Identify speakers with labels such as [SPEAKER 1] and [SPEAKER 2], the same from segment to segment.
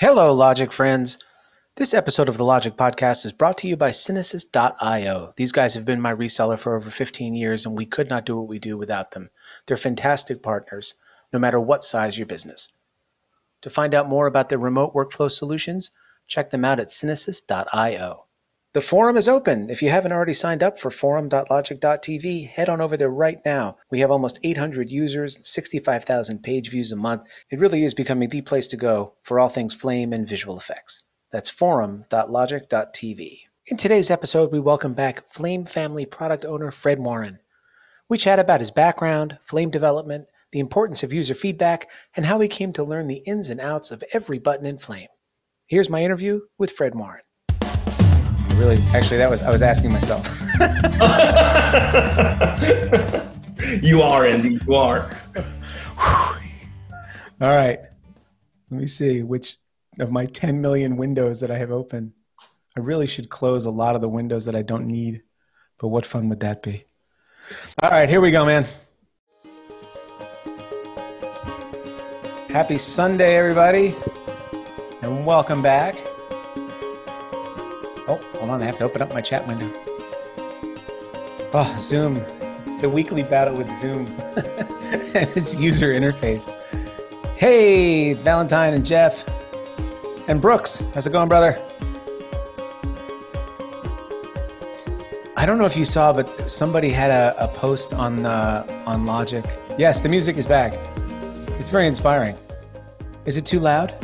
[SPEAKER 1] Hello, Logik friends. This episode of the Logik Podcast is brought to you by CineSys.io. These guys have been my reseller for over 15 years, and we could not do what we do without them. They're fantastic partners, no matter what size your business. To find out more about their remote workflow solutions, check them out at CineSys.io. The forum is open. If you haven't already signed up for forum.logik.tv, head on over there right now. We have almost 800 users, 65,000 page views a month. It really is becoming the place to go for all things flame and visual effects. That's forum.logik.tv. In today's episode, we welcome back Flame Family product owner Fred Warren. We chat about his background, Flame development, the importance of user feedback, and how he came to learn the ins and outs of every button in Flame. Here's my interview with Fred Warren. Really, actually, that was I was asking myself.
[SPEAKER 2] you are, Andy. You are.
[SPEAKER 1] All right. Let me see which of my 10 million windows that I have open. I really should close a lot of the windows that I don't need, but what fun would that be? All right, here we go, man. Happy Sunday, everybody, and welcome back. Hold on, I have to open up my chat window. Oh, Zoom. It's the weekly battle with Zoom and its user interface. Hey, it's Valentine and Jeff. And Brooks, how's it going, brother? I don't know if you saw, but somebody had a, a post on uh, on Logik. Yes, the music is back. It's very inspiring. Is it too loud?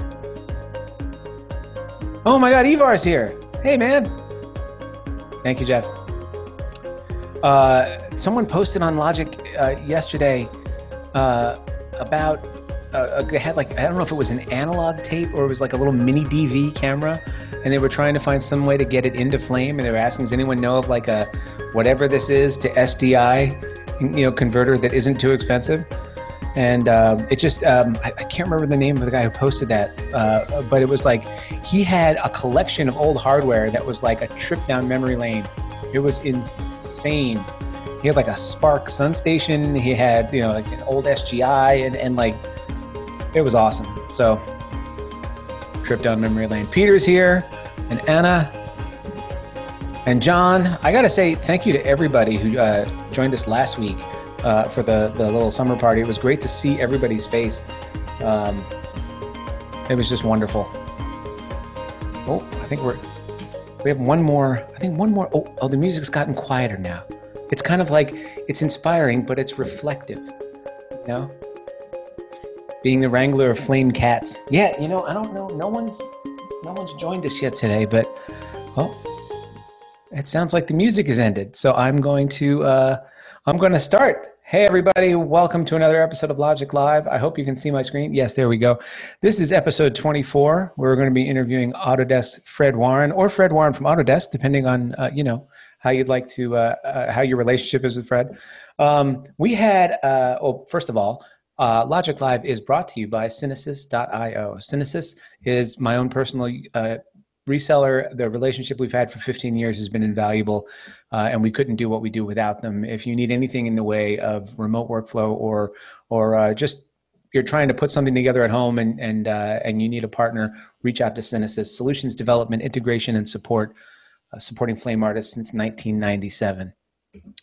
[SPEAKER 1] Oh my God, Ivar's here. Hey, man. Thank you, Jeff. Uh, someone posted on Logik uh, yesterday uh, about uh, they had like I don't know if it was an analog tape or it was like a little mini DV camera, and they were trying to find some way to get it into Flame, and they were asking, does anyone know of like a whatever this is to SDI, you know, converter that isn't too expensive? And um, it just um, I, I, can't remember the name of the guy who posted that, uh, but it was like he had a collection of old hardware that was like a trip down memory lane. It was insane. He had like a Spark Sun Station. He had you know like an old SGI and and like it was awesome. So, trip down memory lane. Peter's here, and Anna, and John. I got to say thank you to everybody who uh, joined us last week uh, for the, the little summer party. It was great to see everybody's face. Um, it was just wonderful. Oh, I think we're we have one more. I think one more. Oh, oh, the music's gotten quieter now. It's kind of like it's inspiring, but it's reflective. You know, being the wrangler of flame cats. Yeah, you know, I don't know. No one's no one's joined us yet today, but oh, it sounds like the music has ended. So I'm going to uh, I'm going to start. Hey everybody, welcome to another episode of Logik Live. I hope you can see my screen. Yes, there we go. This is episode 24. We're going to be interviewing Autodesk Fred Warren or Fred Warren from Autodesk, depending on uh, you know how you'd like to uh, uh, how your relationship is with Fred. Um, we had, uh, well, first of all, uh, Logic Live is brought to you by CineSys.io. CineSys is my own personal uh, reseller. The relationship we've had for 15 years has been invaluable, uh, and we couldn't do what we do without them. If you need anything in the way of remote workflow or or uh, just you're trying to put something together at home and and uh, and you need a partner, reach out to CineSys Solutions development, integration, and support, uh, supporting flame artists since 1997.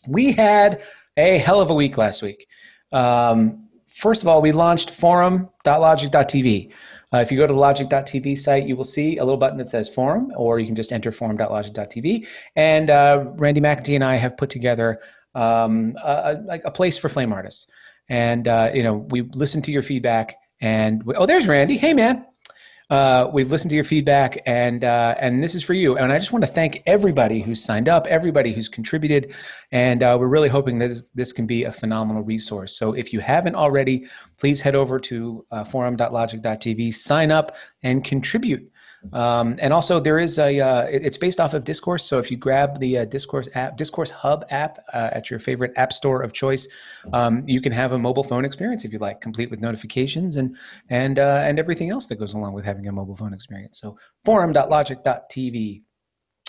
[SPEAKER 1] We had a hell of a week last week. Um, first of all, we launched forum.logik.tv. Uh, if you go to the logik.tv site, you will see a little button that says forum, or you can just enter forum.logik.tv. And uh, Randy McEntee and I have put together um, a, a, a, place for flame artists. And, uh, you know, we listen to your feedback. And, we, oh, there's Randy. Hey, man. Uh, we've listened to your feedback, and uh, and this is for you. And I just want to thank everybody who's signed up, everybody who's contributed, and uh, we're really hoping that this, this, can be a phenomenal resource. So if you haven't already, please head over to uh, forum.logik.tv, sign up, and contribute. Um, and also, there is a. Uh, it's based off of Discourse. So if you grab the uh, Discourse app, Discourse Hub app uh, at your favorite app store of choice, um, you can have a mobile phone experience if you like, complete with notifications and and uh, and everything else that goes along with having a mobile phone experience. So forum.logik.tv.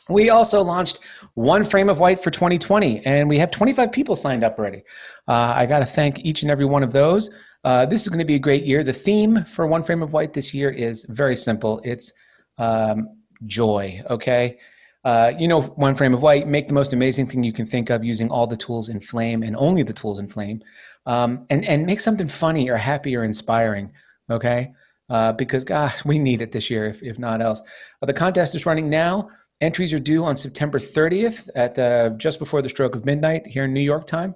[SPEAKER 1] We also launched One Frame of White for 2020, and we have 25 people signed up already. Uh, I got to thank each and every one of those. Uh, this is going to be a great year. The theme for One Frame of White this year is very simple it's um, joy, okay? Uh, you know, One Frame of White, make the most amazing thing you can think of using all the tools in Flame and only the tools in Flame. Um, and, and make something funny or happy or inspiring, okay? Uh, because, gosh, we need it this year, if, if not else. Uh, the contest is running now. Entries are due on September 30th at uh, just before the stroke of midnight here in New York time.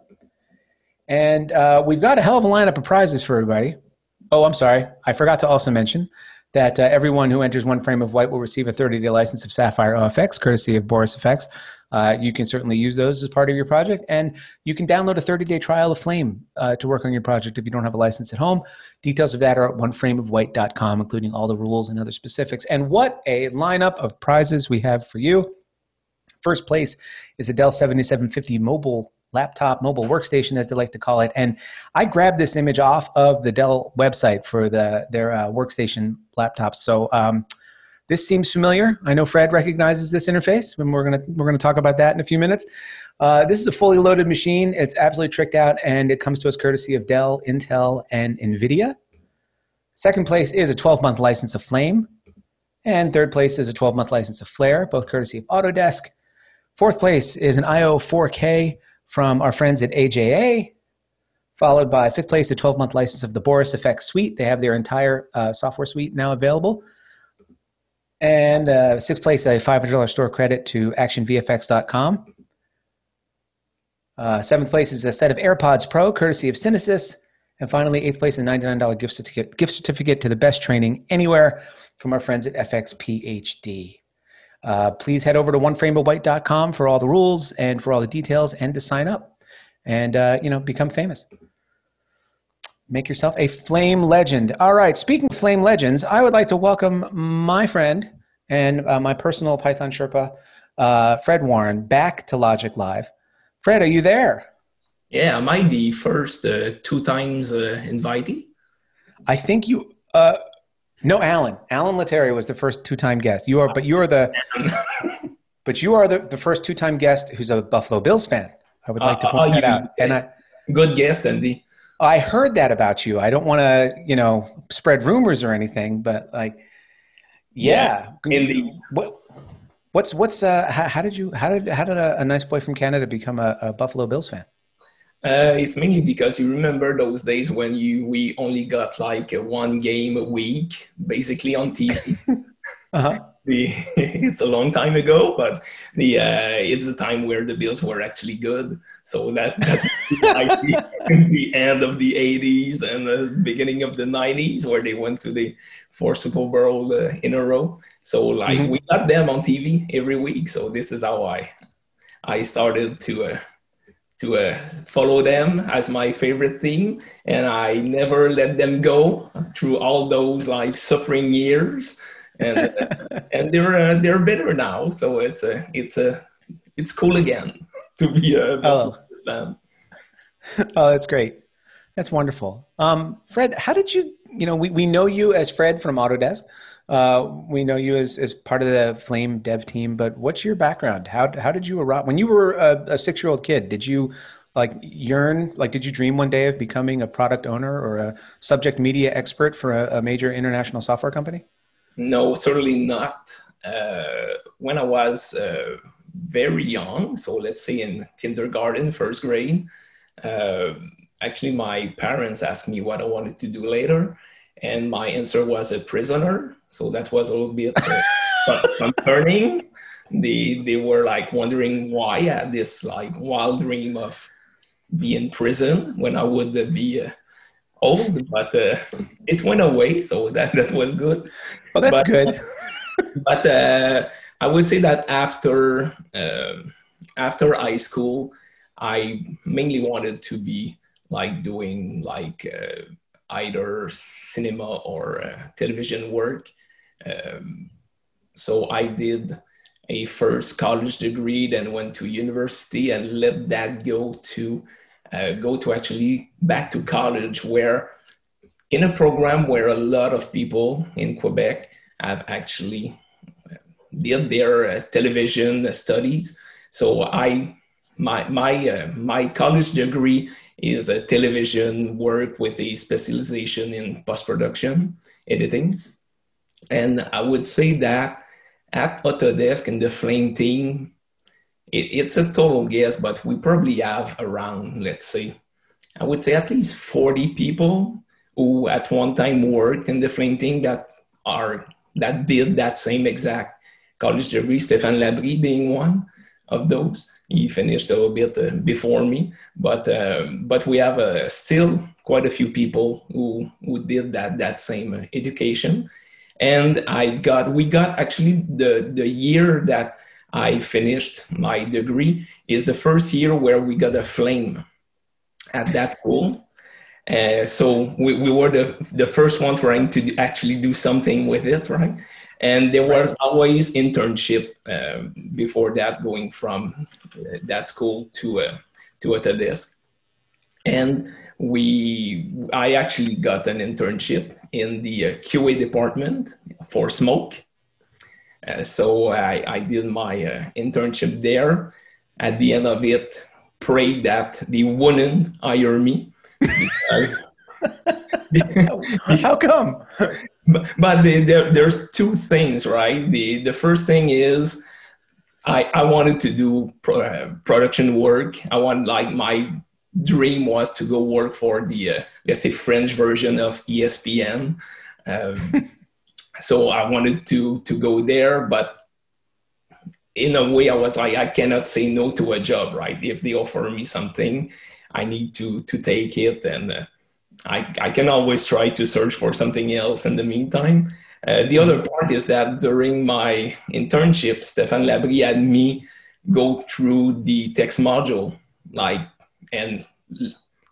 [SPEAKER 1] And uh, we've got a hell of a lineup of prizes for everybody. Oh, I'm sorry. I forgot to also mention that uh, everyone who enters one frame of white will receive a 30 day license of Sapphire OFX, courtesy of Boris FX. Uh, you can certainly use those as part of your project, and you can download a 30 day trial of Flame uh, to work on your project if you don't have a license at home. Details of that are at oneframeofwhite.com, including all the rules and other specifics. And what a lineup of prizes we have for you. First place is a Dell 7750 mobile laptop, mobile workstation, as they like to call it. And I grabbed this image off of the Dell website for the their uh, workstation laptops. So um, this seems familiar. I know Fred recognizes this interface, and we're gonna we're gonna talk about that in a few minutes. Uh, this is a fully loaded machine. It's absolutely tricked out, and it comes to us courtesy of Dell, Intel, and NVIDIA. Second place is a 12 month license of Flame. And third place is a 12 month license of Flare, both courtesy of Autodesk. Fourth place is an IO 4K from our friends at AJA, followed by fifth place, a 12 month license of the Boris FX suite. They have their entire uh, software suite now available. And uh, sixth place, a $500 store credit to actionvfx.com. Uh, seventh place is a set of AirPods Pro, courtesy of CineSys. And finally, eighth place, a $99 gift certificate, gift certificate to the best training anywhere from our friends at FX PhD. Uh, please head over to oneframeofwhite.com for all the rules and for all the details and to sign up and, uh, you know, become famous. Make yourself a flame legend. All right. Speaking of flame legends, I would like to welcome my friend and uh, my personal Python Sherpa, uh, Fred Warren, back to Logik Live. Fred, are you there?
[SPEAKER 2] Yeah, am I the first uh, two times uh, invitee?
[SPEAKER 1] I think you. Uh, no, Alan. Alan Latteri was the first two-time guest. You are, but you are the. but you are the, the first two-time guest who's a Buffalo Bills fan. I would like to point that out. And I,
[SPEAKER 2] good guest, Andy.
[SPEAKER 1] I heard that about you. I don't want to, you know, spread rumors or anything, but like, yeah.
[SPEAKER 2] yeah in the
[SPEAKER 1] what, what's what's uh, how, how, did you how did how did a, a nice boy from Canada become a, a Buffalo Bills fan?
[SPEAKER 2] Uh, it's mainly because you remember those days when you we only got like one game a week, basically on TV. uh-huh. the, it's a long time ago, but the uh, it's a time where the Bills were actually good. So that that's like the, the, end of the 80s and the beginning of the 90s, where they went to the four Super Bowl uh, in a row. So like mm-hmm. we got them on TV every week. So this is how I I started to uh, to uh, follow them as my favorite thing and i never let them go through all those like suffering years. And uh, and they're uh, they're better now so it's a it's a it's cool again to be a oh. fan
[SPEAKER 1] oh that's great. That's wonderful. Um, fred how did you you know we, we know you as fred from autodesk uh, we know you as, as part of the Flame dev team, but what's your background? How, how did you arrive? When you were a, a six year old kid, did you like yearn, like, did you dream one day of becoming a product owner or a subject media expert for a, a major international software company?
[SPEAKER 2] No, certainly not. Uh, when I was uh, very young, so let's say in kindergarten, first grade, uh, actually my parents asked me what I wanted to do later and my answer was a prisoner. So that was a little bit uh, concerning. They they were like wondering why I had this like wild dream of being in prison when I would be uh, old, but uh, it went away, so that that was good.
[SPEAKER 1] Well, that's but, good.
[SPEAKER 2] but uh, I would say that after um, after high school, I mainly wanted to be like doing like uh, either cinema or uh, television work. Um, so I did a first college degree, then went to university and let that go to uh, go to actually back to college where in a program where a lot of people in Quebec have actually did their uh, television studies. So I my my uh, my college degree is a television work with a specialization in post production editing, and I would say that at Autodesk and the Flame team, it, it's a total guess, but we probably have around let's say I would say at least forty people who at one time worked in the Flame team that are that did that same exact college degree. Stefan Labrie being one of those he finished a little bit uh, before me, but uh, but we have uh, still quite a few people who who did that that same education, and I got we got actually the the year that I finished my degree is the first year where we got a flame at that school. Uh, so we, we were the, the first one trying to actually do something with it, right? and there was always internship uh, before that going from uh, that school to uh, to Autodesk and we I actually got an internship in the uh, QA department for smoke uh, so I, I did my uh, internship there at the end of it prayed that they wouldn't hire me because,
[SPEAKER 1] how come
[SPEAKER 2] but, but the, there, there's two things, right? The the first thing is I I wanted to do pro, uh, production work. I want like my dream was to go work for the uh, let's say French version of ESPN. Um, so I wanted to to go there, but in a way, I was like, I cannot say no to a job, right? If they offer me something, I need to to take it and. Uh, I, I can always try to search for something else in the meantime. Uh, the other part is that during my internship, Stéphane Labrie had me go through the text module, like, and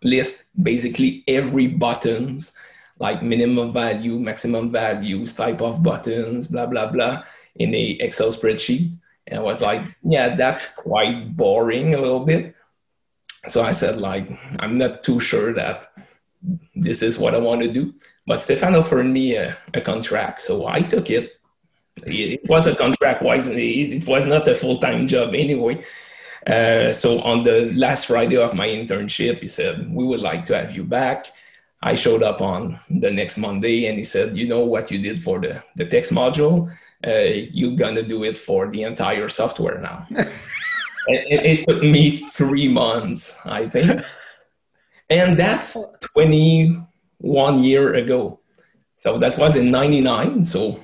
[SPEAKER 2] list basically every buttons, like minimum value, maximum values, type of buttons, blah, blah, blah, in a Excel spreadsheet. And I was like, yeah, that's quite boring a little bit. So I said, like, I'm not too sure that this is what I want to do. But Stefano offered me a, a contract, so I took it. It was a contract, wise it was not a full time job anyway. Uh, so on the last Friday of my internship, he said, "We would like to have you back." I showed up on the next Monday, and he said, "You know what you did for the the text module? Uh, you're gonna do it for the entire software now." it, it took me three months, I think and that's 21 year ago so that was in 99 so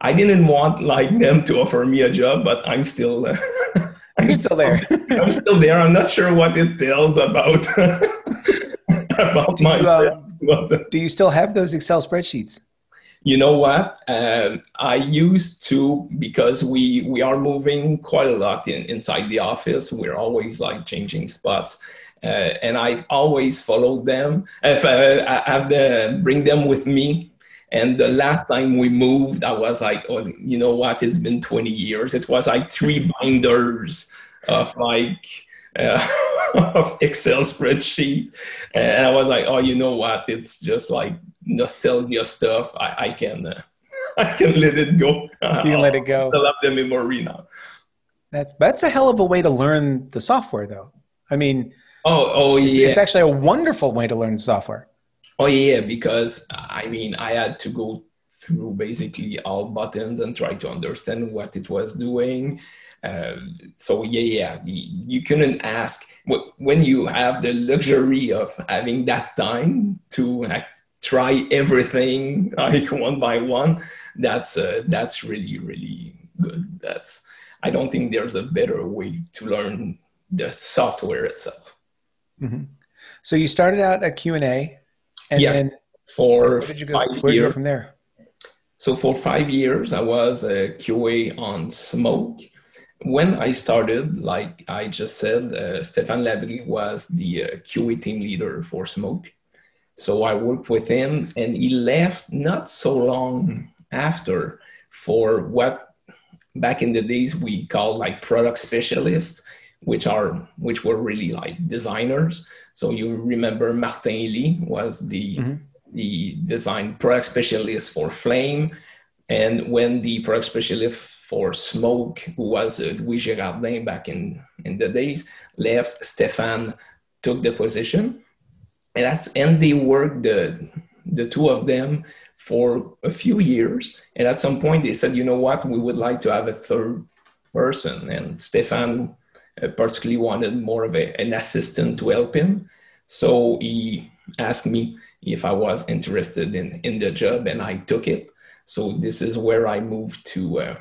[SPEAKER 2] i didn't want like them to offer me a job but i'm still
[SPEAKER 1] i'm still there
[SPEAKER 2] i'm still there i'm not sure what it tells about about
[SPEAKER 1] do
[SPEAKER 2] my
[SPEAKER 1] you, uh, do you still have those excel spreadsheets
[SPEAKER 2] you know what um, i used to because we we are moving quite a lot in, inside the office we're always like changing spots uh, and I've always followed them. Uh, I have to bring them with me. And the last time we moved, I was like, oh, you know what? It's been 20 years. It was like three binders of like uh, of Excel spreadsheet, and I was like, oh, you know what? It's just like nostalgia stuff. I, I can uh, I can let it go.
[SPEAKER 1] You can let it go.
[SPEAKER 2] I love the memory now.
[SPEAKER 1] That's that's a hell of a way to learn the software, though. I mean,
[SPEAKER 2] Oh, oh
[SPEAKER 1] it's,
[SPEAKER 2] yeah.
[SPEAKER 1] It's actually a wonderful way to learn software.
[SPEAKER 2] Oh yeah, because I mean, I had to go through basically all buttons and try to understand what it was doing. Uh, so yeah, yeah, you couldn't ask when you have the luxury of having that time to try everything like one by one. That's uh, that's really really good. That's I don't think there's a better way to learn the software itself.
[SPEAKER 1] Mm-hmm. So you started out at Q and A,
[SPEAKER 2] and yes, then for
[SPEAKER 1] did you go, where did you go from there?
[SPEAKER 2] So for five years, I was a QA on Smoke. When I started, like I just said, uh, Stéphane Labrie was the uh, QA team leader for Smoke. So I worked with him, and he left not so long after for what back in the days we call like product specialist which are which were really like designers. So you remember Martin Ely was the mm-hmm. the design product specialist for Flame, And when the product specialist for smoke, who was uh, Louis Girardin back in, in the days, left, Stefan took the position. And that's and they worked the the two of them for a few years. And at some point they said, you know what, we would like to have a third person. And Stefan particularly wanted more of a, an assistant to help him. So he asked me if I was interested in, in the job, and I took it. So this is where I moved to uh,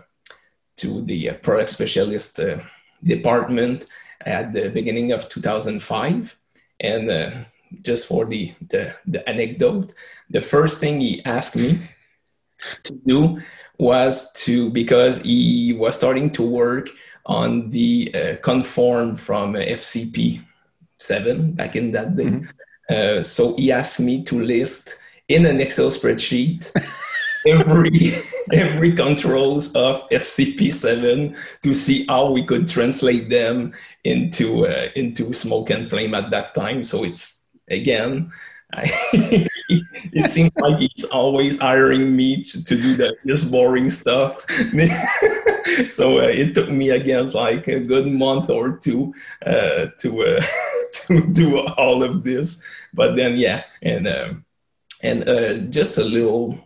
[SPEAKER 2] to the uh, product specialist uh, department at the beginning of 2005. And uh, just for the, the, the anecdote, the first thing he asked me to do was to because he was starting to work on the uh, conform from FCP 7 back in that day. Mm-hmm. Uh, so he asked me to list in an Excel spreadsheet every every controls of FCP7 to see how we could translate them into uh, into smoke and flame at that time. So it's again, I, it seems like he's always hiring me to, to do the just boring stuff. so uh, it took me again like a good month or two uh, to uh, to do all of this. But then yeah, and um, and uh, just a little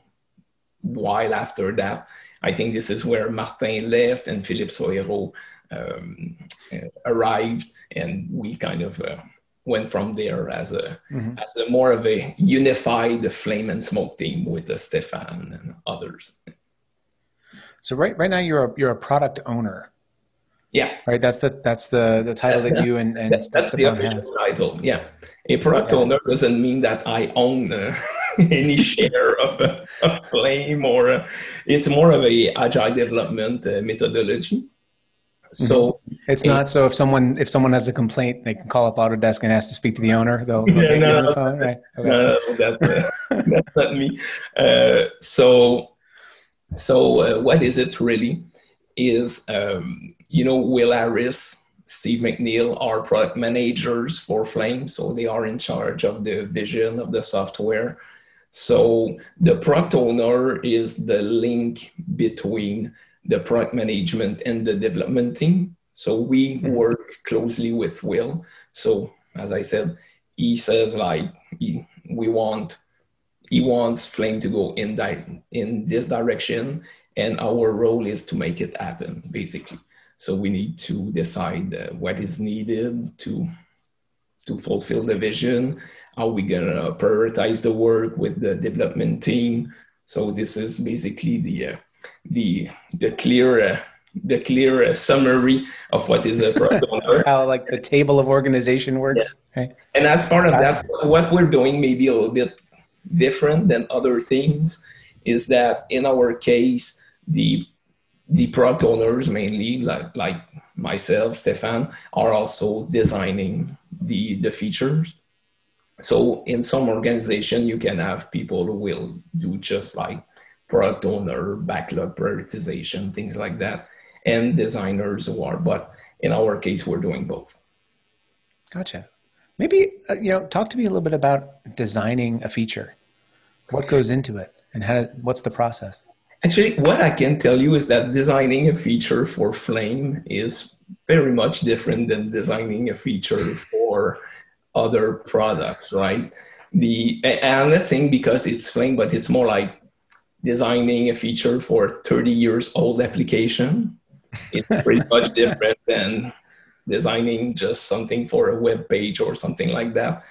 [SPEAKER 2] while after that, I think this is where Martin left and Philippe Soeiro um, uh, arrived, and we kind of uh, went from there as a mm-hmm. as a more of a unified flame and smoke team with uh, Stefan and others.
[SPEAKER 1] So right right now you're a you're a product owner.
[SPEAKER 2] Yeah.
[SPEAKER 1] Right. That's the that's the the title that you and, and
[SPEAKER 2] that's, that's the have. title. Yeah. A product yeah. owner doesn't mean that I own uh, any share of a, a flame or a, it's more of a agile development uh, methodology. So
[SPEAKER 1] mm-hmm. it's not so if someone if someone has a complaint, they can call up Autodesk and ask to speak to the owner. They'll, they'll yeah, no,
[SPEAKER 2] the phone. Right. Okay. no, that's, uh, that's not me. Uh, so so uh, what is it really? Is um, you know Will Harris, Steve McNeil are product managers for Flame, so they are in charge of the vision of the software. So the product owner is the link between the product management and the development team. So we work closely with Will. So as I said, he says like he, we want he wants Flame to go in di- in this direction, and our role is to make it happen, basically. So we need to decide uh, what is needed to to fulfill the vision. How we gonna prioritize the work with the development team? So this is basically the uh, the the clear uh, the clear uh, summary of what is a product owner.
[SPEAKER 1] How like the table of organization works.
[SPEAKER 2] Yeah. Right. And as part of that, what we're doing maybe a little bit different than other teams is that in our case, the the product owners mainly like like myself, Stefan, are also designing the the features. So in some organization, you can have people who will do just like product owner, backlog prioritization, things like that, and designers who are. But in our case, we're doing both.
[SPEAKER 1] Gotcha. Maybe uh, you know, talk to me a little bit about designing a feature. What goes into it, and how? What's the process?
[SPEAKER 2] Actually, what I can tell you is that designing a feature for Flame is very much different than designing a feature for other products, right? The and I'm not saying because it's Flame, but it's more like designing a feature for 30 years old application it's pretty much different than designing just something for a web page or something like that.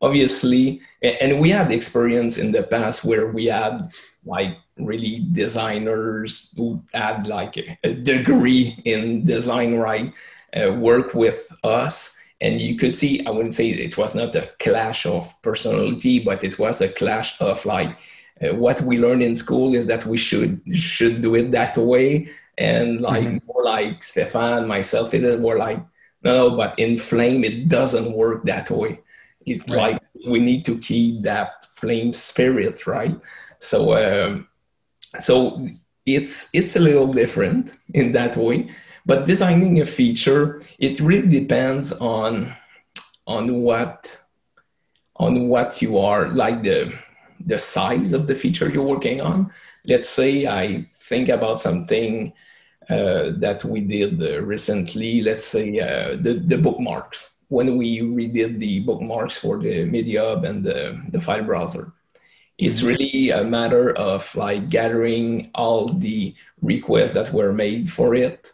[SPEAKER 2] Obviously and we had experience in the past where we had like really designers who had like a, degree in design right uh, work with us. And you could see i wouldn't say it was not a clash of personality but it was a clash of like uh, what we learn in school is that we should should do it that way and like mm-hmm. more like stefan myself it is more like no but in flame it doesn't work that way it's right. like we need to keep that flame spirit right so um, so it's it's a little different in that way but designing a feature it really depends on on what on what you are like the the size of the feature you're working on. Let's say I think about something that we did uh, recently, let's say uh, the, the bookmarks, when we redid the bookmarks for the Media Hub and the, the file browser. It's mm-hmm. really a matter of like gathering all the requests that were made for it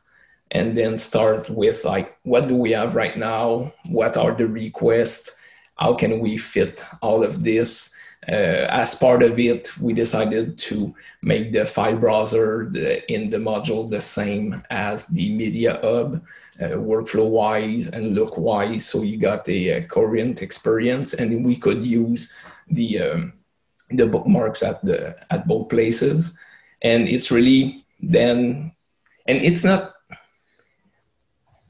[SPEAKER 2] and then start with like what do we have right now what are the requests how can we fit all of this uh, as part of it we decided to make the file browser the, in the module the same as the media hub uh, workflow wise and look wise so you got a, a current experience and we could use the um, the bookmarks at the at both places. And it's really then and it's not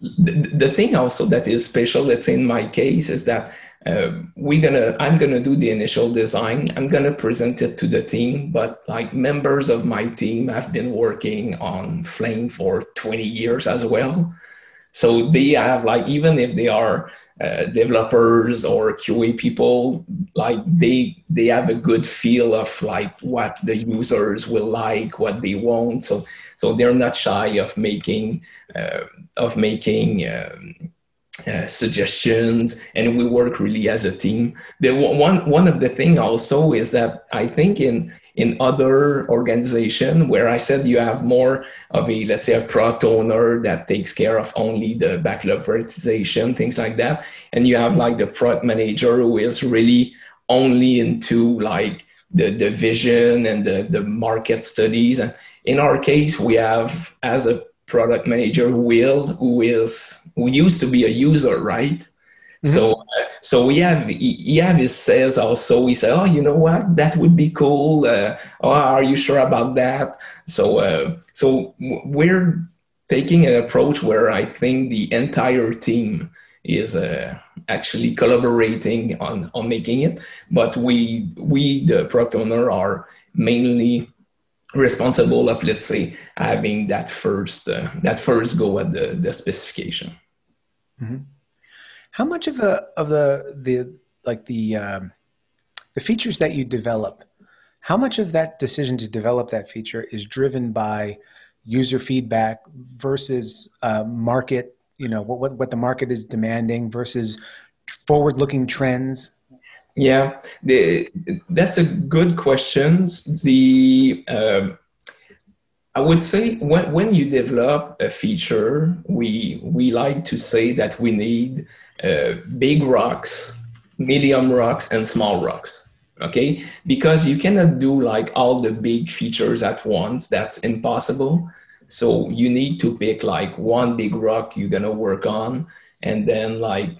[SPEAKER 2] the, the thing also that is special let's say in my case is that uh, we're gonna i'm gonna do the initial design. I'm gonna present it to the team but like members of my team have been working on flame for 20 years as well. So they have like even if they are uh, developers or qa people like they they have a good feel of like what the users will like what they want. So so they're not shy of making uh, of making um, uh, suggestions and we work really as a team. The one one of the thing also is that i think in in other organization where i said you have more of a let's say a product owner that takes care of only the backlog prioritization things like that and you have like the product manager who is really only into like the, the vision and the, the market studies. And in our case we have as a product manager will who is who used to be a user right? Mm-hmm. so uh, so we have his sales also we say oh you know what? That would be cool. Uh, oh are you sure about that? So uh, so we're taking an approach where i think the entire team is uh, actually collaborating on on making it but we we the product owner are mainly responsible of let's say having that first uh, that first go at the, the specification
[SPEAKER 1] mm-hmm. how much of the of the the like the um, the features that you develop how much of that decision to develop that feature is driven by user feedback versus uh, market you know what, what what the market is demanding versus forward looking trends
[SPEAKER 2] yeah, the, that's a good question. The uh, I would say when, when you develop a feature, we we like to say that we need uh, big rocks, medium rocks, and small rocks. Okay, because you cannot do like all the big features at once. That's impossible. So you need to pick like one big rock you're gonna work on, and then like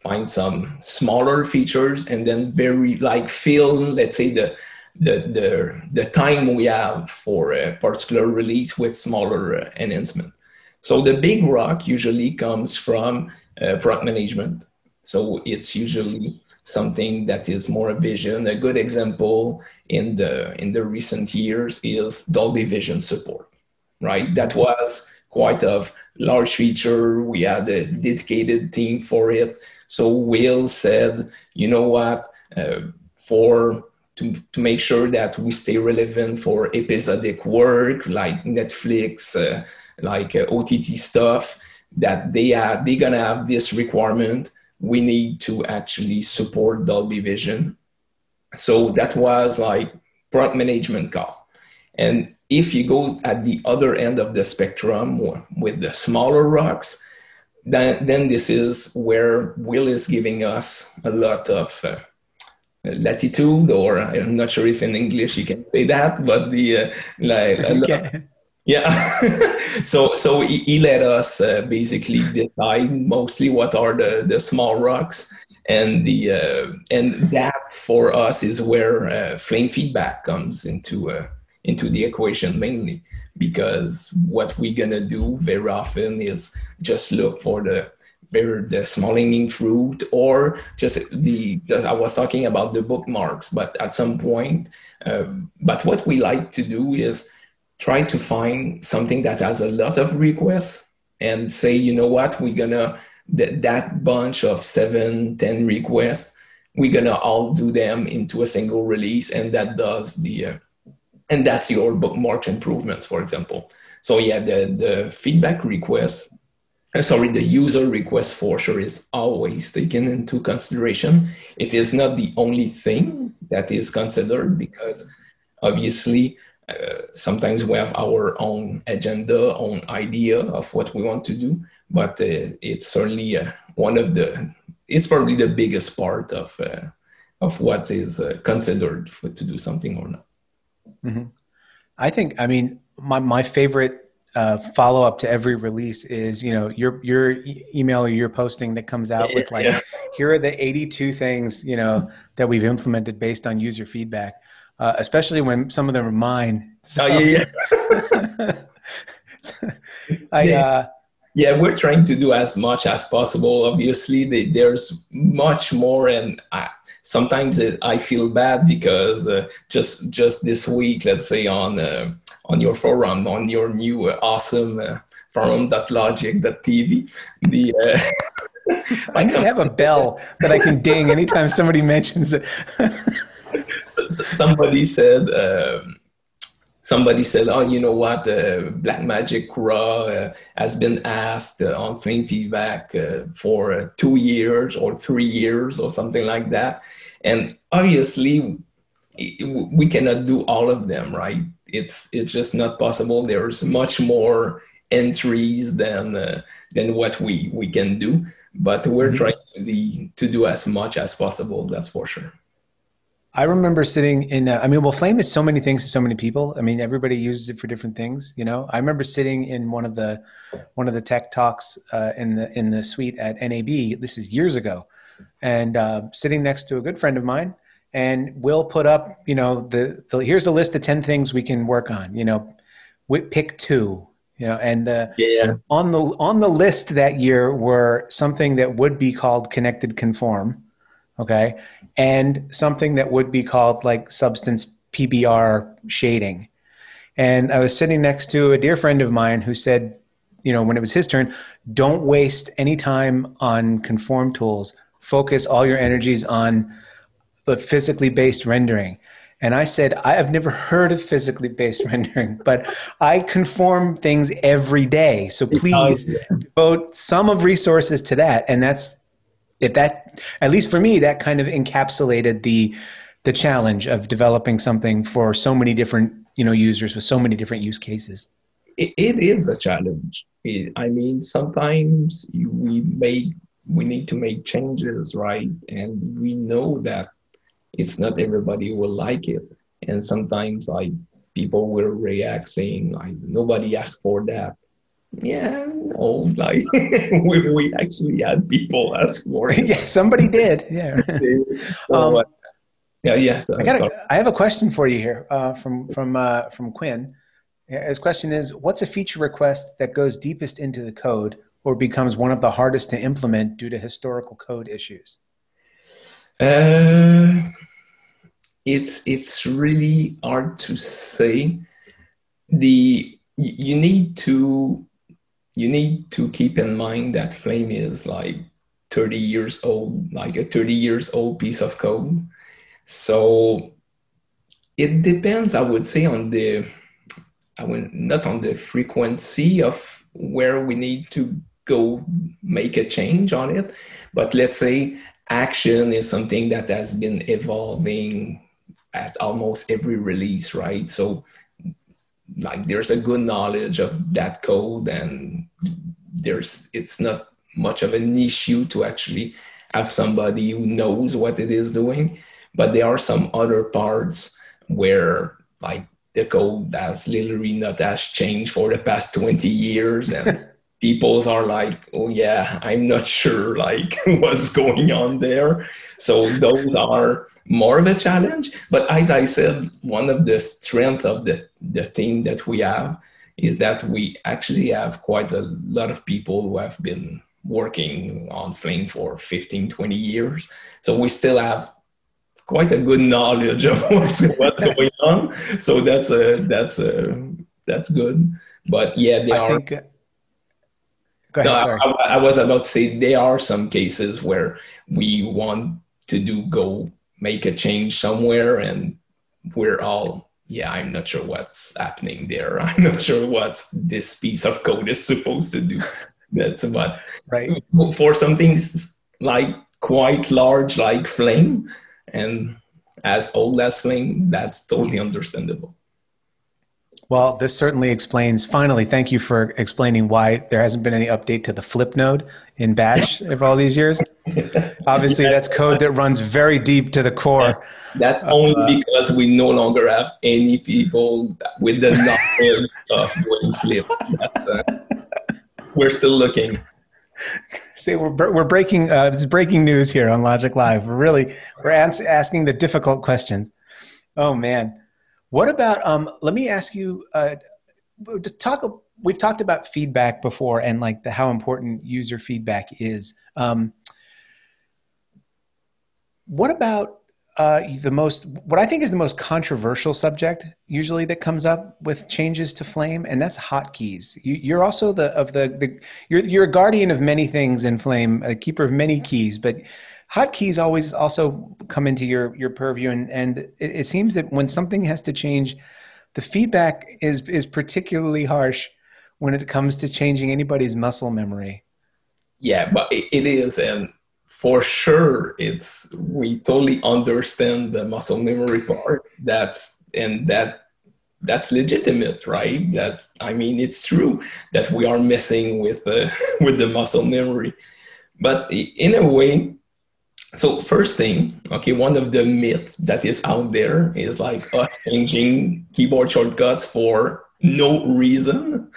[SPEAKER 2] find some smaller features and then very like fill let's say the the the, the time we have for a particular release with smaller enhancement. So the big rock usually comes from uh, product management. So it's usually something that is more a vision. A good example in the in the recent years is dolby vision support right? That was quite a large feature. We had a dedicated team for it. So Will said, you know what, uh, for to, to make sure that we stay relevant for episodic work like Netflix, uh, like uh, OTT stuff, that they are they're gonna have this requirement. We need to actually support Dolby Vision. So that was like product management call. And if you go at the other end of the spectrum with the smaller rocks, then, then this is where Will is giving us a lot of uh, latitude, or I'm not sure if in English you can say that, but the uh, like, okay. yeah. so so he, he, let us uh, basically decide mostly what are the the small rocks, and the uh, and that for us is where uh, flame feedback comes into uh, into the equation mainly because what we're gonna do very often is just look for the the small hanging fruit or just the i was talking about the bookmarks but at some point uh, but what we like to do is try to find something that has a lot of requests and say you know what we're gonna that, that bunch of seven ten requests we're gonna all do them into a single release and that does the uh, and that's your bookmarks improvements, for example. So yeah, the, the feedback request, uh, sorry, the user request for sure is always taken into consideration. It is not the only thing that is considered because obviously uh, sometimes we have our own agenda, own idea of what we want to do, but uh, it's certainly uh, one of the, it's probably the biggest part of, uh, of what is uh, considered for, to do something or not.
[SPEAKER 1] Mm-hmm. I think, I mean, my, my favorite uh, follow up to every release is, you know, your, your e- email or your posting that comes out with like, yeah. here are the 82 things, you know, that we've implemented based on user feedback, uh, especially when some of them are mine.
[SPEAKER 2] So, oh, yeah. yeah. I, uh, yeah, we're trying to do as much as possible. Obviously, they, there's much more, and I, sometimes it, I feel bad because uh, just just this week, let's say on uh, on your forum, on your new uh, awesome uh, forum.logik.tv, the
[SPEAKER 1] uh, I need to have a bell that I can ding anytime somebody mentions it.
[SPEAKER 2] somebody said. Um, somebody said, "Oh, you know what? Uh, Blackmagic Raw uh, has been asked uh, on Flame Feedback uh, for uh, two years or three years or something like that." And obviously, we cannot do all of them, right? It's it's just not possible. There's much more entries than uh, than what we we can do, but we're mm-hmm. trying to, the, to do as much as possible. That's for sure.
[SPEAKER 1] I remember sitting in. Uh, I mean, well, Flame is so many things to so many people. I mean, everybody uses it for different things. You know, I remember sitting in one of the one of the tech talks uh, in the in the suite at NAB. This is years ago, and uh, sitting next to a good friend of mine, and we'll put up, you know, the, the here's a list of ten things we can work on. You know, pick two. You know, and uh, yeah. on the on the list that year were something that would be called connected conform okay, and something that would be called like substance PBR shading. And I was sitting next to a dear friend of mine who said, you know, when it was his turn, don't waste any time on conform tools. Focus all your energies on the physically based rendering. And I said, I have never heard of physically based rendering, but I conform things every day. So please devote some of resources to that. And that's if that at least for me that kind of encapsulated the the challenge of developing something for so many different you know users with so many different use cases
[SPEAKER 2] it, it is a challenge it, i mean sometimes we make we need to make changes right and we know that it's not everybody will like it and sometimes like people will react saying like nobody asked for that yeah, no, like we, we actually had people ask for
[SPEAKER 1] it. yeah, somebody did. Yeah.
[SPEAKER 2] so, um, uh, yeah, yes.
[SPEAKER 1] I got. I have a question for you here uh, from from uh, from Quinn. His question is: What's a feature request that goes deepest into the code or becomes one of the hardest to implement due to historical code issues?
[SPEAKER 2] Uh, it's it's really hard to say. The you need to you need to keep in mind that Flame is like 30 years old, like a 30 years old piece of code. So it depends, I would say, on the, I would not on the frequency of where we need to go make a change on it, but let's say action is something that has been evolving at almost every release, right? So like there's a good knowledge of that code and there's it's not much of an issue to actually have somebody who knows what it is doing but there are some other parts where like the code has literally not has changed for the past 20 years and people's are like oh yeah i'm not sure like what's going on there so those are more of a challenge. But as I said, one of the strength of the, the team that we have is that we actually have quite a lot of people who have been working on Flame for 15, 20 years. So we still have quite a good knowledge of what's, what's going on. So that's a, that's a, that's good. But yeah, they I are. Think, uh, ahead, no, I, I was about to say there are some cases where we want to do go make a change somewhere and we're all yeah, I'm not sure what's happening there. I'm not sure what this piece of code is supposed to do. That's about
[SPEAKER 1] right
[SPEAKER 2] for something like quite large, like Flame, and as old as Flame. That's totally understandable.
[SPEAKER 1] Well, this certainly explains. Finally, thank you for explaining why there hasn't been any update to the flip node in batch over all these years. Obviously, that's code that runs very deep to the core.
[SPEAKER 2] That's only uh, because we no longer have any people with the knowledge of doing flip. Uh, we're still looking.
[SPEAKER 1] See, we're we're breaking. Uh, this is breaking news here on Logik Live. We're really we're ans- asking the difficult questions. Oh man, what about? Um, let me ask you. Uh, to talk. We've talked about feedback before, and like the how important user feedback is. Um, what about uh, the most what I think is the most controversial subject usually that comes up with changes to Flame, and that's hotkeys. You, are also the of the, the you're you're a guardian of many things in Flame, a keeper of many keys, but hotkeys always also come into your your purview, and and it, it seems that when something has to change, the feedback is is particularly harsh when it comes to changing anybody's muscle memory.
[SPEAKER 2] Yeah, but it is, and for sure it's we totally understand the muscle memory part. That's and that that's legitimate right? That i mean it's true that we are messing with with the muscle memory. But in a way so first thing okay one of the myths that is out there is like us changing keyboard shortcuts for no reason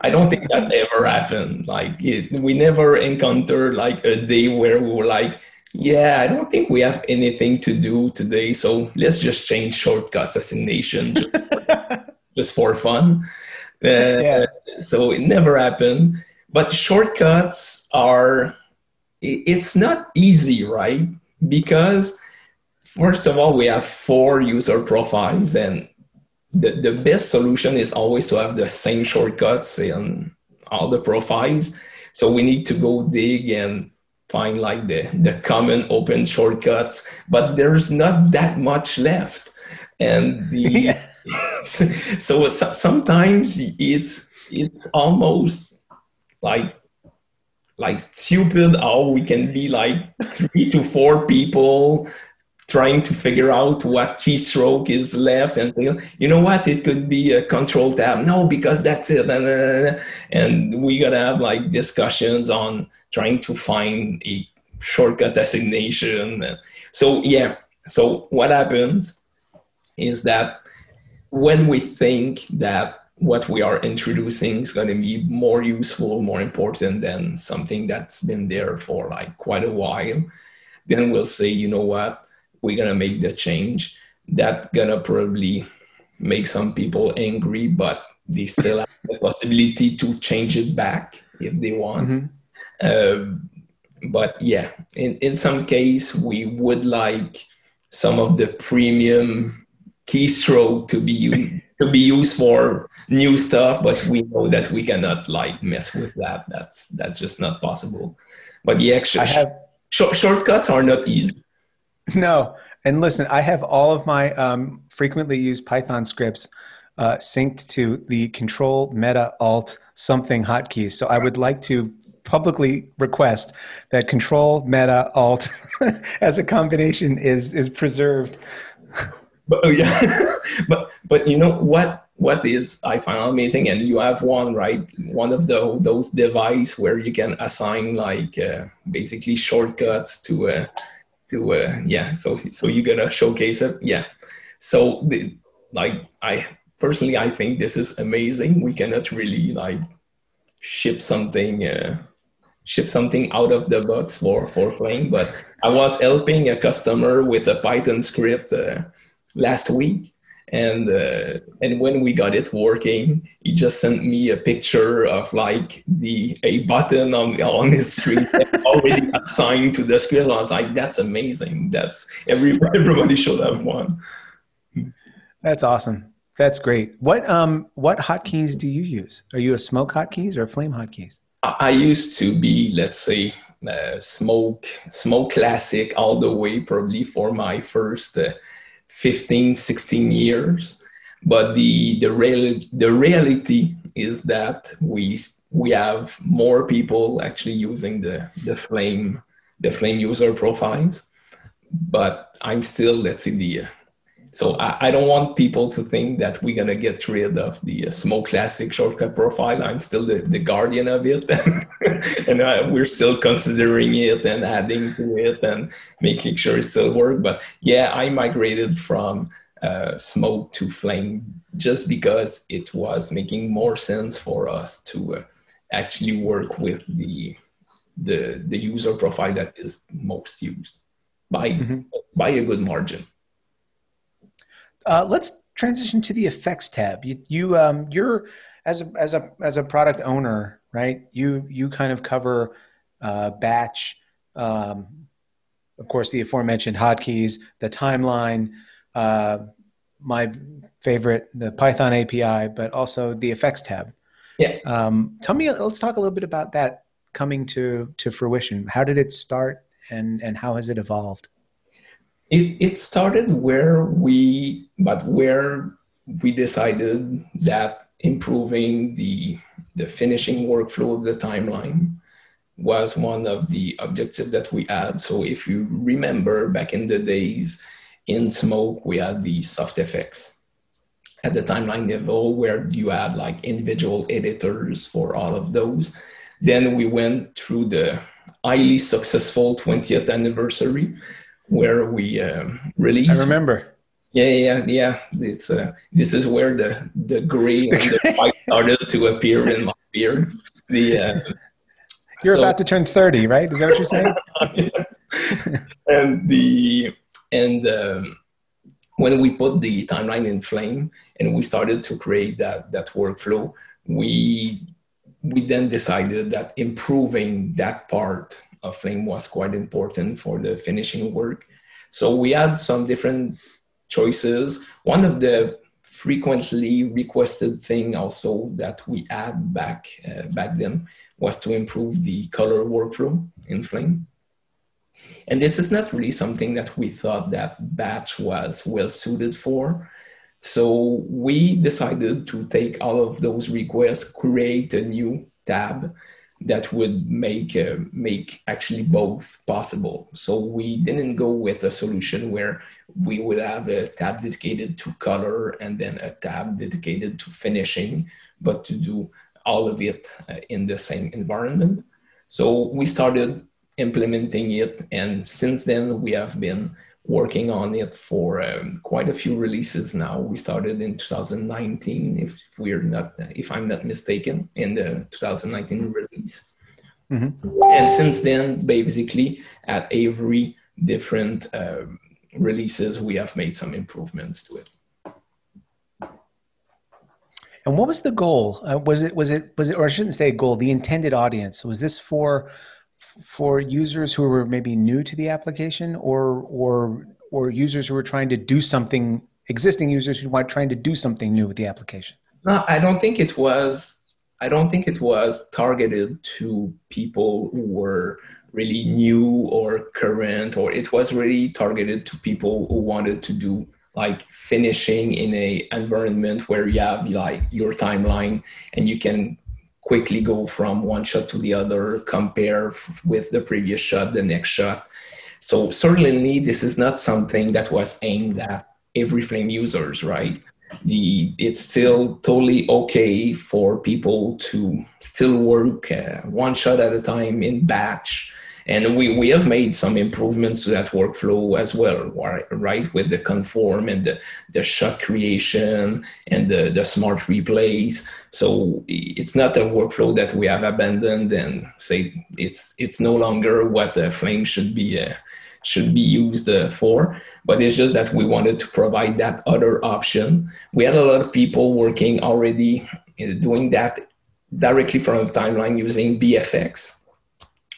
[SPEAKER 2] I don't think that ever happened. Like it, we never encountered like a day where we were like, yeah, I don't think we have anything to do today, so let's just change shortcuts assignation just for, just for fun. Uh, yeah. So it never happened. But shortcuts are, it's not easy, right? Because first of all, we have four user profiles, and the, the best solution is always to have the same shortcuts in all the profiles. So we need to go dig and find like the, the common open shortcuts, but there's not that much left. And the so sometimes it's it's almost like like stupid how we can be like three to four people trying to figure out what keystroke is left and you know what? It could be a control tab. No because that's it. And, we gotta have like discussions on trying to find a shortcut designation. So yeah. So what happens is that when we think that what we are introducing is going to be more useful more important than something that's been there for like quite a while then we'll say you know what we're gonna make the change. That gonna probably make some people angry but they still have the possibility to change it back if they want. Mm-hmm. uh, but yeah in, in some case we would like some of the premium keystroke to be used to be used for new stuff but we know that we cannot like mess with that. That's that's just not possible. But the actual have, sh- shortcuts are not easy
[SPEAKER 1] No. And listen, I have all of my um, frequently used Python scripts uh, synced to the control meta alt something hotkeys. So I would like to publicly request that control meta alt as a combination is is preserved.
[SPEAKER 2] But oh, yeah, but but you know what what is I find amazing, and you have one right, one of the those device where you can assign like uh, basically shortcuts to. Uh, yeah. So so you're gonna showcase it? Yeah. So the, like i personally i think this is amazing. We cannot really like ship something uh, ship something out of the box for for flame but i was helping a customer with a python script uh, last week and uh, and when we got it working he just sent me a picture of like the a button on on his screen already assigned to the script i was like that's amazing. That's every, everybody should have one.
[SPEAKER 1] That's awesome. That's great. What um what hotkeys do you use? Are you a smoke hotkeys or flame hotkeys?
[SPEAKER 2] I, I used to be let's say uh, smoke smoke classic all the way probably for my first uh, 15, 16 years. but the the real the reality is that we we have more people actually using the the flame the flame user profiles but i'm still let's see the so I, I, don't want people to think that we're gonna get rid of the uh, Smoke Classic shortcut profile. I'm still the, the guardian of it, and, uh, we're still considering it and adding to it and making sure it still works. But yeah, I migrated from uh, Smoke to Flame just because it was making more sense for us to uh, actually work with the the the user profile that is most used by mm-hmm. by a good margin.
[SPEAKER 1] Uh, let's transition to the effects tab. You, you um, you're as a as a as a product owner, right? You you kind of cover uh, batch, um, of course, the aforementioned hotkeys, the timeline, uh, my favorite, the Python API, but also the effects tab.
[SPEAKER 2] Yeah.
[SPEAKER 1] Um, tell me, let's talk a little bit about that coming to to fruition. How did it start, and and how has it evolved?
[SPEAKER 2] It, it started where we, but where we decided that improving the, the finishing workflow of the timeline was one of the objectives that we had. So if you remember back in the days in Smoke, we had the soft effects at the timeline level where you had like individual editors for all of those. Then we went through the highly successful 20th anniversary where we um, released.
[SPEAKER 1] I remember.
[SPEAKER 2] Yeah, yeah, yeah. It's uh, this is where the the gray and the white started to appear in my beard. The uh,
[SPEAKER 1] you're so, about to turn thirty, right? Is that what you're saying?
[SPEAKER 2] and the and um, when we put the timeline in flame and we started to create that that workflow, we we then decided that improving that part a flame was quite important for the finishing work. So we had some different choices. One of the frequently requested thing also that we had back uh, back then was to improve the color workflow in Flame. And this is not really something that we thought that batch was well suited for. So we decided to take all of those requests, create a new tab that would make uh, make actually both possible. So we didn't go with a solution where we would have a tab dedicated to color and then a tab dedicated to finishing, but to do all of it uh, in the same environment. So we started implementing it, and since then we have been working on it for um, quite a few releases now. We started in 2019, if we're not, if I'm not mistaken, in the 2019 release. Mm-hmm. And since then, basically, at every different uh, releases, we have made some improvements to it.
[SPEAKER 1] And what was the goal? Uh, was it was it was it or I shouldn't say goal? The intended audience was this for for users who were maybe new to the application or or or users who were trying to do something existing users who were trying to do something new with the application?
[SPEAKER 2] No i don't think it was i don't think it was targeted to people who were really new or current or it was really targeted to people who wanted to do like finishing in a environment where you have like your timeline and you can quickly go from one shot to the other, compare f- with the previous shot, the next shot. So certainly this is not something that was aimed at every flame users, right? The it's still totally okay for people to still work uh, one shot at a time in batch and we, we have made some improvements to that workflow as well, right? With the conform and the, the shot creation and the, the smart replays. So it's not a workflow that we have abandoned and say it's it's no longer what the flame should be uh, should be used uh, for. But it's just that we wanted to provide that other option. We had a lot of people working already uh, doing that directly from the timeline using BFX,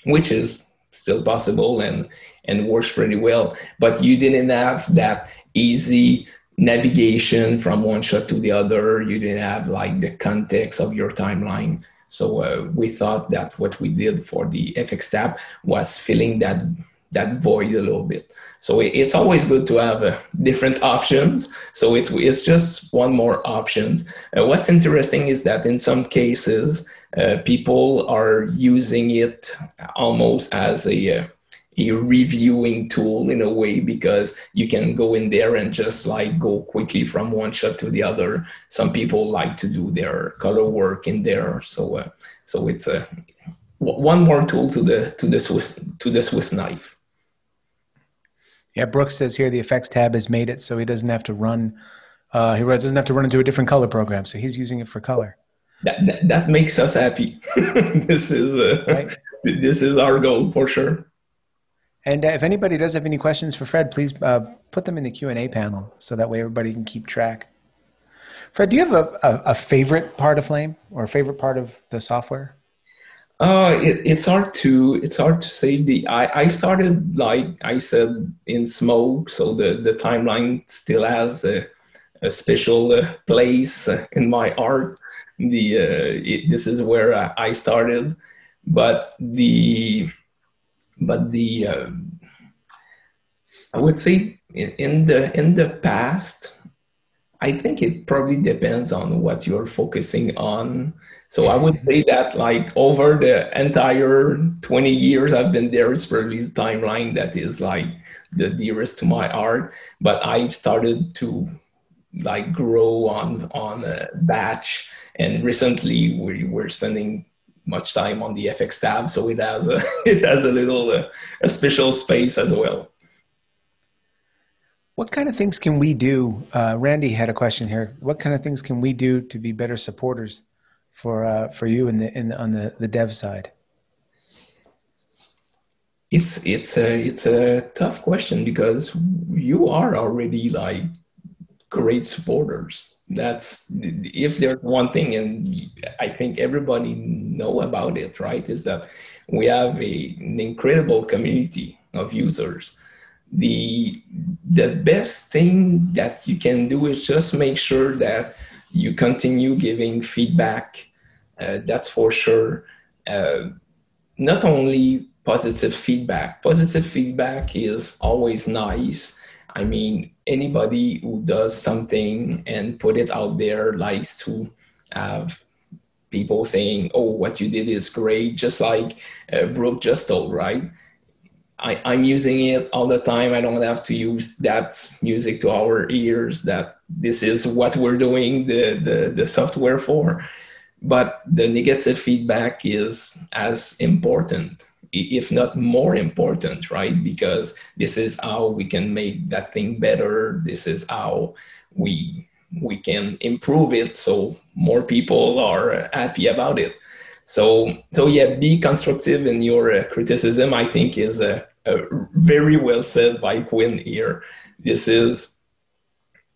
[SPEAKER 2] which is still possible and and works pretty well but you didn't have that easy navigation from one shot to the other you didn't have like the context of your timeline so uh, we thought that what we did for the fx tab was filling that that void a little bit. So it's always good to have uh, different options. So it, it's just one more options. Uh, what's interesting is that in some cases, uh, people are using it almost as a, uh, a reviewing tool in a way because you can go in there and just like go quickly from one shot to the other. Some people like to do their color work in there. So, uh, so it's a, one more tool to the to the Swiss to the Swiss knife.
[SPEAKER 1] Yeah, Brooks says here the effects tab has made it so he doesn't have to run. Uh, he doesn't have to run into a different color program, so he's using it for color.
[SPEAKER 2] That that, that makes us happy. this is uh, right? this is our goal for sure.
[SPEAKER 1] And uh, if anybody does have any questions for Fred, please uh, put them in the Q and A panel so that way everybody can keep track. Fred, do you have a, a, a favorite part of Flame or a favorite part of the software?
[SPEAKER 2] Uh, it, it's hard to it's hard to say. The I, I started like I said in smoke, so the the timeline still has a, a special uh, place in my art. The uh, it, this is where I started, but the but the uh, I would say in, in the in the past, I think it probably depends on what you're focusing on so I would say that like over the entire 20 years I've been there, it's probably the timeline that is like the dearest to my art. But I started to like grow on on a batch, and recently we we're spending much time on the FX tab, so it has a it has a little uh, a special space as well.
[SPEAKER 1] What kind of things can we do? Uh, Randy had a question here. What kind of things can we do to be better supporters for uh, for you in the in on the, the dev side?
[SPEAKER 2] It's it's a it's a tough question because you are already like great supporters. That's if there's one thing, and I think everybody know about it, right? Is that we have a, an incredible community of users. The the best thing that you can do is just make sure that you continue giving feedback. Uh, that's for sure. Uh, not only positive feedback, positive feedback is always nice. I mean, anybody who does something and put it out there likes to have people saying, "Oh, what you did is great," just like uh, Brooke just told, right? I, I'm using it all the time. I don't have to use that music to our ears. That this is what we're doing the, the, the software for. But the negative feedback is as important, if not more important, right? Because this is how we can make that thing better. This is how we we can improve it so more people are happy about it. So so yeah, be constructive in your uh, criticism. I think is a uh, very well said by Quinn here. This is,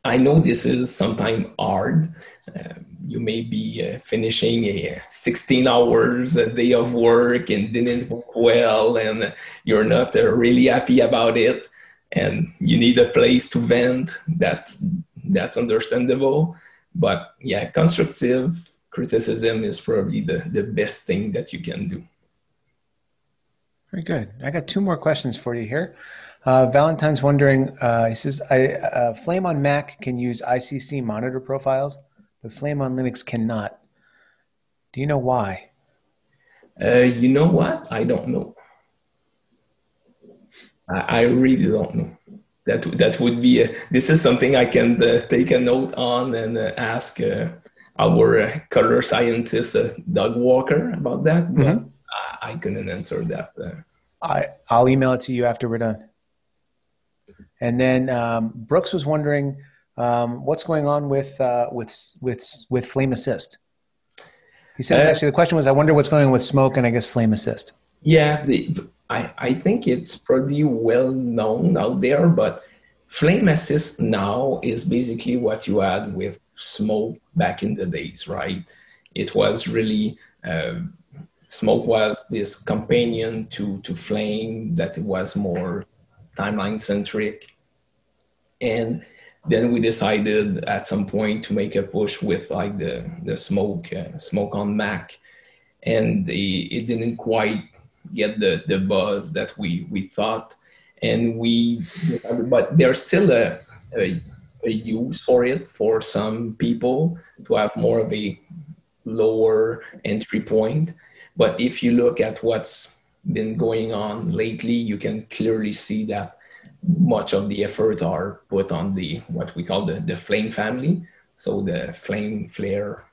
[SPEAKER 2] I know this is sometimes hard. Uh, you may be uh, finishing a 16 hours a day of work and didn't work well, and you're not uh, really happy about it, and you need a place to vent. That's that's understandable. But yeah, constructive criticism is probably the, the best thing that you can do.
[SPEAKER 1] Very good. I got two more questions for you here. Uh, Valentine's wondering, uh, he says, I, uh, Flame on Mac can use ICC monitor profiles, but Flame on Linux cannot. Do you know why?
[SPEAKER 2] Uh, you know what? I don't know. I, I, really don't know. That, that would be, a, this is something I can uh, take a note on and uh, ask our color scientist, Doug Walker, about that. Mm-hmm. I couldn't answer that.
[SPEAKER 1] I I'll email it to you after we're done. And then um, Brooks was wondering um, what's going on with uh, with with with Flame Assist. He says uh, actually the question was I wonder what's going on with Smoke and I guess Flame Assist.
[SPEAKER 2] Yeah, the, I I think it's pretty well known out there, but Flame Assist now is basically what you had with Smoke back in the days, right? It was really uh, Smoke was this companion to, to Flame that was more timeline centric. And then we decided at some point to make a push with like the, the Smoke, uh, Smoke on Mac. And the, it didn't quite get the, the buzz that we, we thought. and we but there's still a, a, a use for it for some people to have more of a lower entry point but if you look at what's been going on lately you can clearly see that much of the effort are put on the what we call the, the flame family. So the flame flare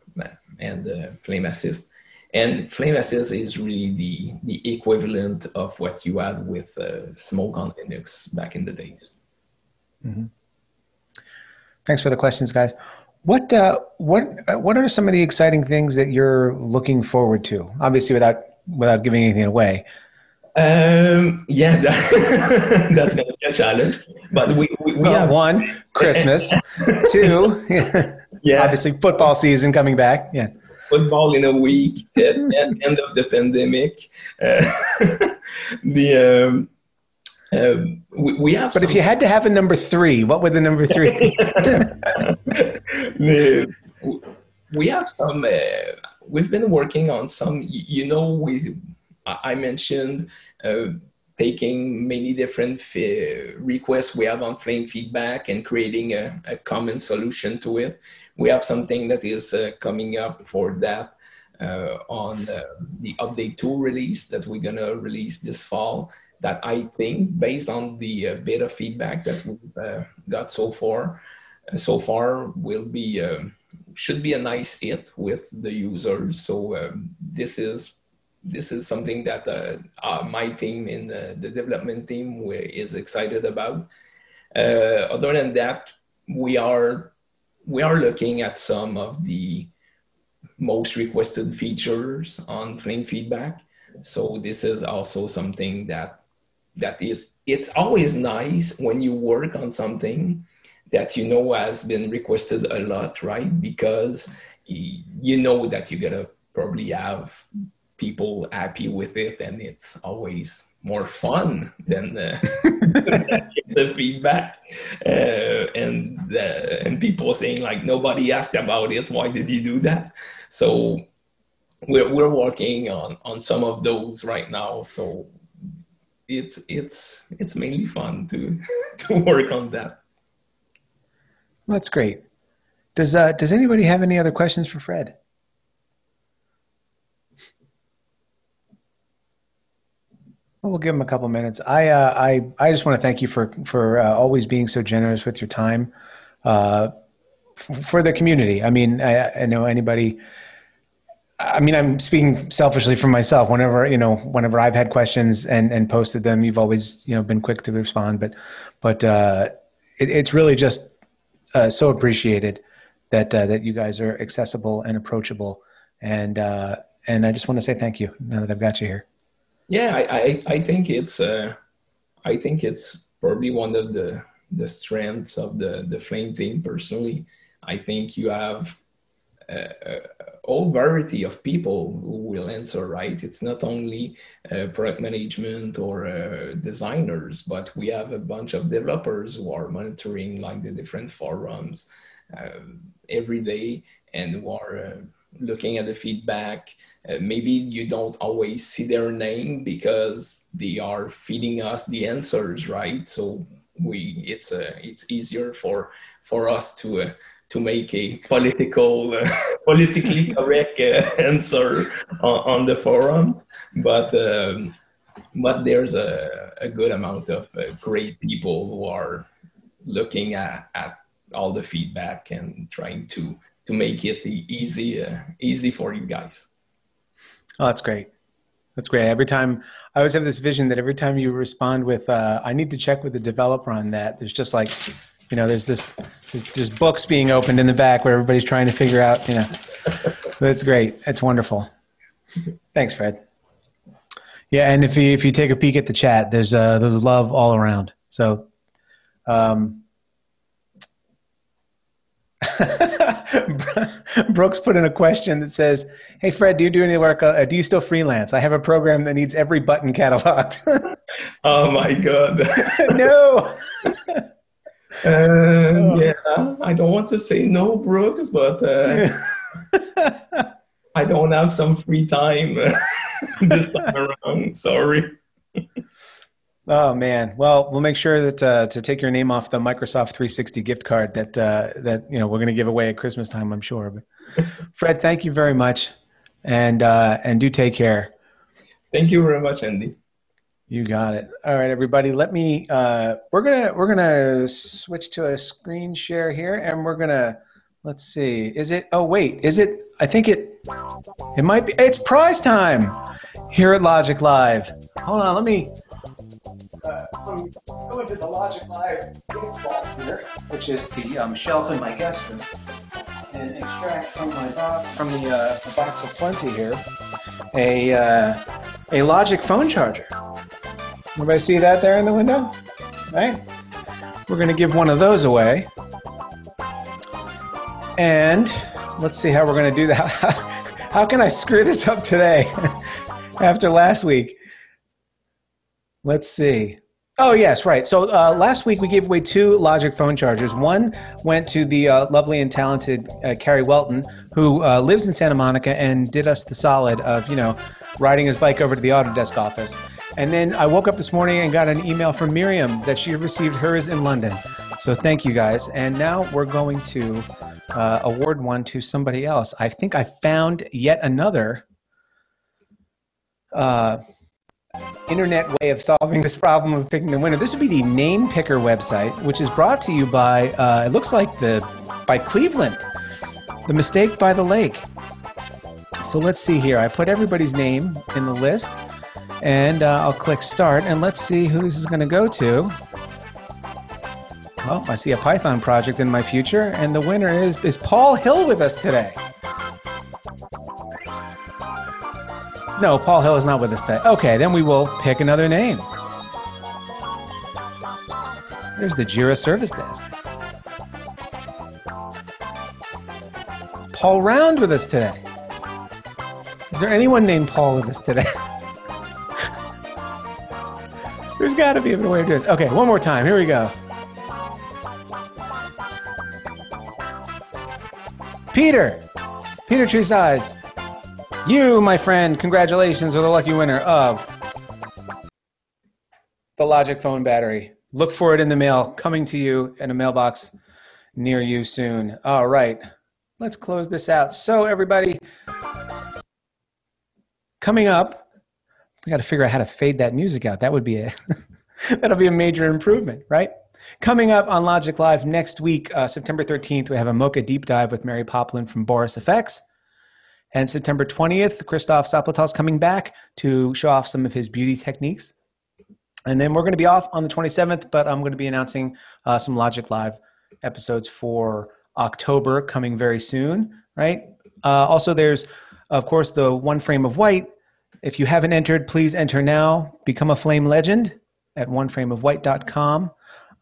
[SPEAKER 2] and the flame assist. And flame assist is really the the equivalent of what you had with uh, smoke on linux back in the days. Mm-hmm.
[SPEAKER 1] thanks for the questions guys. What uh, what uh, what are some of the exciting things that you're looking forward to? Obviously without without giving anything away
[SPEAKER 2] um, yeah, that, that's going to be a challenge. But we, we, we
[SPEAKER 1] well, have one Christmas, two, yeah, obviously football season coming back. Yeah,
[SPEAKER 2] football in a week at, at end of the pandemic. Uh, the um, uh, we, we, have.
[SPEAKER 1] But some, if you had to have a number three, what would the number three?
[SPEAKER 2] the, we have some. Uh, we've been working on some. You know, we I mentioned uh, taking many different f- requests we have on Flame feedback and creating a, a, common solution to it. We have something that is uh, coming up for that uh, on the update 2 release that we're going to release this fall that I think based on the uh, beta feedback that we've uh, got so far, uh, so far will be should be a nice hit with the users. So um, this is this is something that uh, uh, my team in the, the, development team is excited about. Uh, other than that, we are we are looking at some of the most requested features on Flame Feedback. So this is also something that that is it's always nice when you work on something that you know has been requested a lot, right? Because you know that you're gonna probably have people happy with it and it's always more fun than uh, a feedback. Uh, and uh, and people saying like nobody asked about it. Why did you do that? So we're, we're working on on some of those right now. So it's it's it's mainly fun to to work on that.
[SPEAKER 1] That's great. Does uh does anybody have any other questions for fred We'll give him a couple minutes. I uh, I I just want to thank you for for uh, always being so generous with your time uh, f- for the community. I mean, I, I, know anybody. I mean, I'm speaking selfishly for myself. Whenever you know, whenever I've had questions and and posted them, you've always you know been quick to respond. But but uh, it, it's really just uh, so appreciated that uh, that you guys are accessible and approachable. And and I just want to say thank you now that I've got you here.
[SPEAKER 2] Yeah, I, I, I think it's uh, I think it's probably one of the the strengths of the the Flame team. Personally, I think you have a, a whole variety of people who will answer. Right, it's not only uh, product management or uh, designers, but we have a bunch of developers who are monitoring like the different forums uh, every day and who are uh, looking at the feedback uh, maybe you don't always see their name because they are feeding us the answers right? So we it's uh, it's easier for for us to uh, to make a political uh, politically correct uh, answer on, on, the forum. But um, but there's a, a good amount of uh, great people who are looking at, at all the feedback and trying to to make it easy easy for you guys
[SPEAKER 1] Oh, that's great. That's great. Every time I always have this vision that every time you respond with, uh, "I need to check with the developer on that," there's just like, you know, there's this, there's, books being opened in the back where everybody's trying to figure out, you know. That's great. That's wonderful. Thanks, Fred. Yeah, and if you if you take a peek at the chat, there's uh, there's love all around. So, um, Brooks put in a question that says, "Hey Fred, do you do any work? Uh, do you still freelance? I have a program that needs every button cataloged."
[SPEAKER 2] oh my god!
[SPEAKER 1] no.
[SPEAKER 2] Uh, yeah, I don't want to say no, Brooks, but uh, I don't have some free time this time around. Sorry.
[SPEAKER 1] Oh man! Well, we'll make sure that uh, to take your name off the Microsoft 360 gift card that uh, that you know we're going to give away at Christmas time. I'm sure. But Fred, thank you very much, and uh, and do take care.
[SPEAKER 2] Thank you very much, Andy.
[SPEAKER 1] You got it. All right, everybody. Let me. Uh, we're gonna we're gonna switch to a screen share here, and we're gonna. Let's see. Is it? Oh wait. Is it? I think it. It might be. It's prize time here at Logik Live. Hold on. Let me uh, go into the Logik Live here, which is the um, shelf in my guest room, and extract from my box, from the, uh, the box of plenty here, a uh, a Logik phone charger. Everybody see that there in the window? Right? We're going to give one of those away. And let's see how we're going to do that. how can I screw this up today after last week? Let's see. Oh, yes, right. So uh, last week we gave away two Logik phone chargers. One went to the uh, lovely and talented uh, Carrie Welton, who uh, lives in Santa Monica and did us the solid of, you know, riding his bike over to the Autodesk office. And then I woke up this morning and got an email from Miriam that she received hers in London. So thank you guys. And now we're going to uh, award one to somebody else. I think I found yet another. Internet way of solving this problem of picking the winner. This would be the Name Picker website, which is brought to you by, uh, it looks like the, by Cleveland, the mistake by the lake. So let's see here. I put everybody's name in the list and uh, I'll click start and let's see who this is going to go to. Oh, I see a Python project in my future and the winner is, is Paul Hill with us today. No, Paul Hill is not with us today. Okay, then we will pick another name. There's the Jira Service Desk. Paul Round with us today. Is there anyone named Paul with us today? There's got to be a way to do this. Okay, one more time. Here we go. Peter. Peter Tree Size. You, my friend, congratulations, are the lucky winner of the Logik phone battery. Look for it in the mail, coming to you in a mailbox near you soon. All right, let's close this out. So, everybody, coming up, we got to figure out how to fade that music out. That would be a that'll be a major improvement, right? Coming up on Logik Live next week, uh, September 13th, we have a Mocha deep dive with Mary Poplin from Boris FX. And September 20th, Christoph Saplotal is coming back to show off some of his beauty techniques. And then we're going to be off on the 27th, but I'm going to be announcing uh, some Logik Live episodes for October coming very soon, right? Uh, also, there's, of course, the One Frame of White. If you haven't entered, please enter now. Become a Flame Legend at oneframeofwhite.com.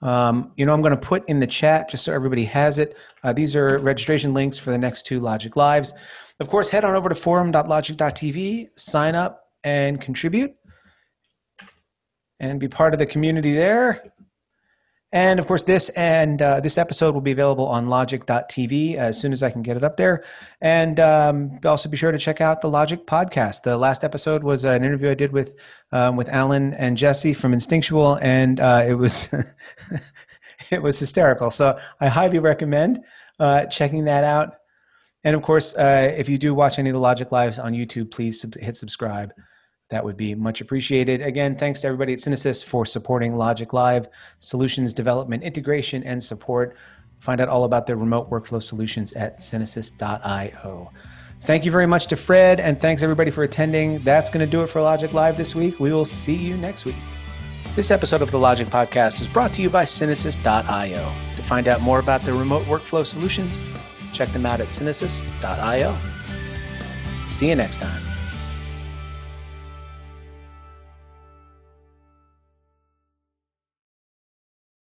[SPEAKER 1] Um, you know, I'm going to put in the chat just so everybody has it. Uh, these are registration links for the next two Logik Lives. Of course, head on over to forum.logik.tv, sign up and contribute, and be part of the community there. And of course, this and uh, this episode will be available on logik.tv as soon as I can get it up there. And um, also be sure to check out the Logik podcast. The last episode was an interview I did with um, with Alan and Jesse from Instinctual, and uh, it was it was hysterical. So I highly recommend uh, checking that out. And of course, uh, if you do watch any of the Logik Lives on YouTube, please sub- hit subscribe. That would be much appreciated. Again, thanks to everybody at CineSys for supporting Logik Live, solutions development, integration, and support. Find out all about their remote workflow solutions at CineSys.io. Thank you very much to Fred, and thanks everybody for attending. That's going to do it for Logik Live this week. We will see you next week. This episode of the Logik Podcast is brought to you by CineSys.io. To find out more about their remote workflow solutions, Check them out at CineSys.io. See you next time.